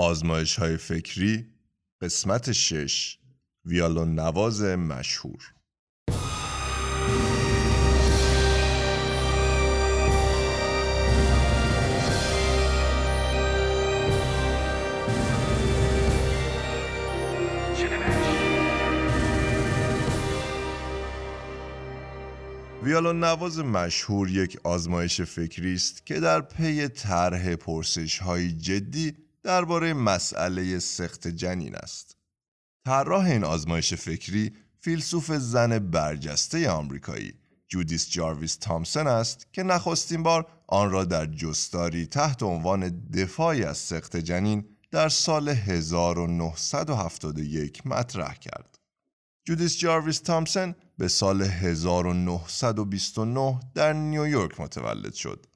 آزمایش های فکری قسمت شش ویالون نواز مشهور. ویالون نواز مشهور یک آزمایش فکری است که در پی طرح پرسش های جدی درباره مسئله سخت جنین است. طراح این آزمایش فکری فیلسوف زن برجسته آمریکایی جودیس جارویس تامسن است که نخستین بار آن را در جستاری تحت عنوان دفاعی از سخت جنین در سال 1971 مطرح کرد. جودیس جارویس تامسن به سال 1929 در نیویورک متولد شد.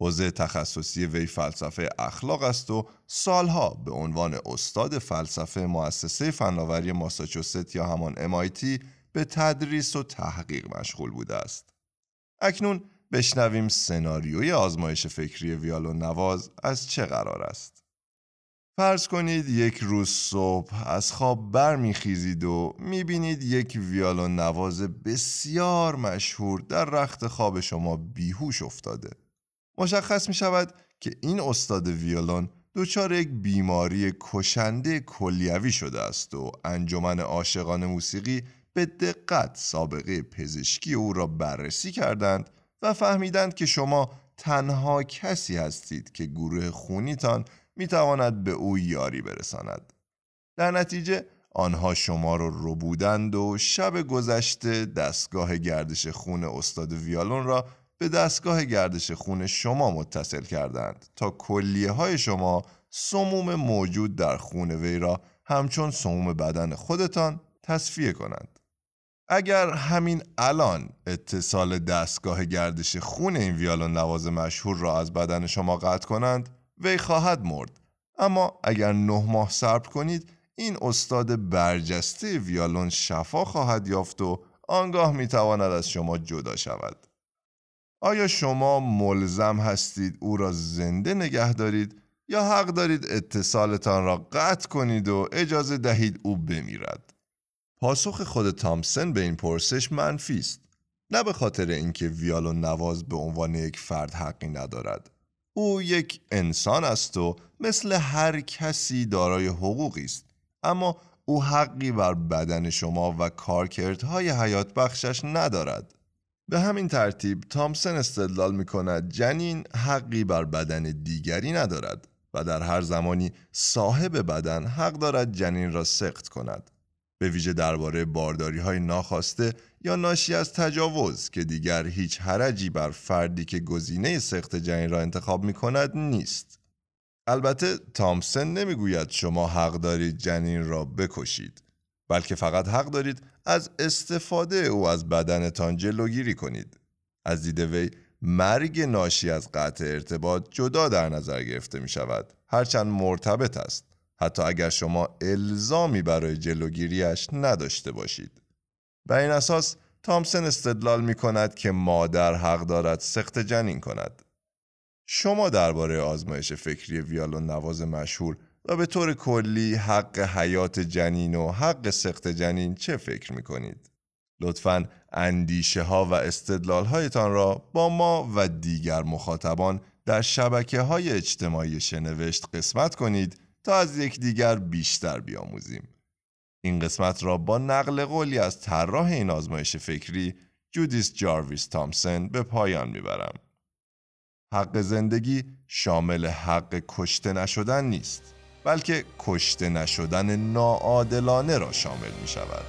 حوزه تخصصی وی فلسفه اخلاق است و سالها به عنوان استاد فلسفه مؤسسه فناوری ماساچوست یا همان MIT به تدریس و تحقیق مشغول بوده است. اکنون بشنویم سناریوی آزمایش فکری ویالون نواز از چه قرار است. فرض کنید یک روز صبح از خواب برمیخیزید و می‌بینید یک ویالون نواز بسیار مشهور در رخت خواب شما بیهوش افتاده. مشخص می شود که این استاد ویولون دچار یک بیماری کشنده کلیوی شده است و انجمن عاشقان موسیقی به دقت سابقه پزشکی او را بررسی کردند و فهمیدند که شما تنها کسی هستید که گروه خونیتان می تواند به او یاری برساند. در نتیجه آنها شما را ربودند و شب گذشته دستگاه گردش خون استاد ویالون را به دستگاه گردش خون شما متصل کردند تا کلیه های شما سموم موجود در خون وی را همچون سموم بدن خودتان تصفیه کنند. اگر همین الان اتصال دستگاه گردش خون این ویالون نواز مشهور را از بدن شما قطع کنند وی خواهد مرد اما اگر نه ماه صبر کنید این استاد برجسته ویالون شفا خواهد یافت و آنگاه می‌تواند از شما جدا شود آیا شما ملزم هستید او را زنده نگه دارید یا حق دارید اتصالتان را قطع کنید و اجازه دهید او بمیرد؟ پاسخ خود تامسن به این پرسش منفی است. نه به خاطر اینکه ویالون نواز به عنوان یک فرد حقی ندارد. او یک انسان است و مثل هر کسی دارای حقوقی است. اما او حقی بر بدن شما و کارکردهای حیات بخشش ندارد. به همین ترتیب تامسن استدلال می کند جنین حقی بر بدن دیگری ندارد و در هر زمانی صاحب بدن حق دارد جنین را سخت کند. به ویژه درباره بارداری های ناخواسته یا ناشی از تجاوز که دیگر هیچ حرجی بر فردی که گزینه سخت جنین را انتخاب می کند نیست. البته تامسن نمی‌گوید شما حق دارید جنین را بکشید بلکه فقط حق دارید از استفاده او از بدنتان جلوگیری کنید. از دید وی مرگ ناشی از قطع ارتباط جدا در نظر گرفته می شود هرچند مرتبط است حتی اگر شما الزامی برای جلوگیریش نداشته باشید. به این اساس تامسن استدلال می کند که مادر حق دارد سخت جنین کند. شما درباره آزمایش فکری ویالون نواز مشهور و به طور کلی حق حیات جنین و حق سخت جنین چه فکر می کنید؟ لطفا اندیشه ها و استدلال هایتان را با ما و دیگر مخاطبان در شبکه های اجتماعی شنوشت قسمت کنید تا از یکدیگر بیشتر بیاموزیم. این قسمت را با نقل قولی از طراح این آزمایش فکری جودیس جارویس تامسن به پایان می‌برم. حق زندگی شامل حق کشته نشدن نیست. بلکه کشته نشدن ناعادلانه را شامل می شود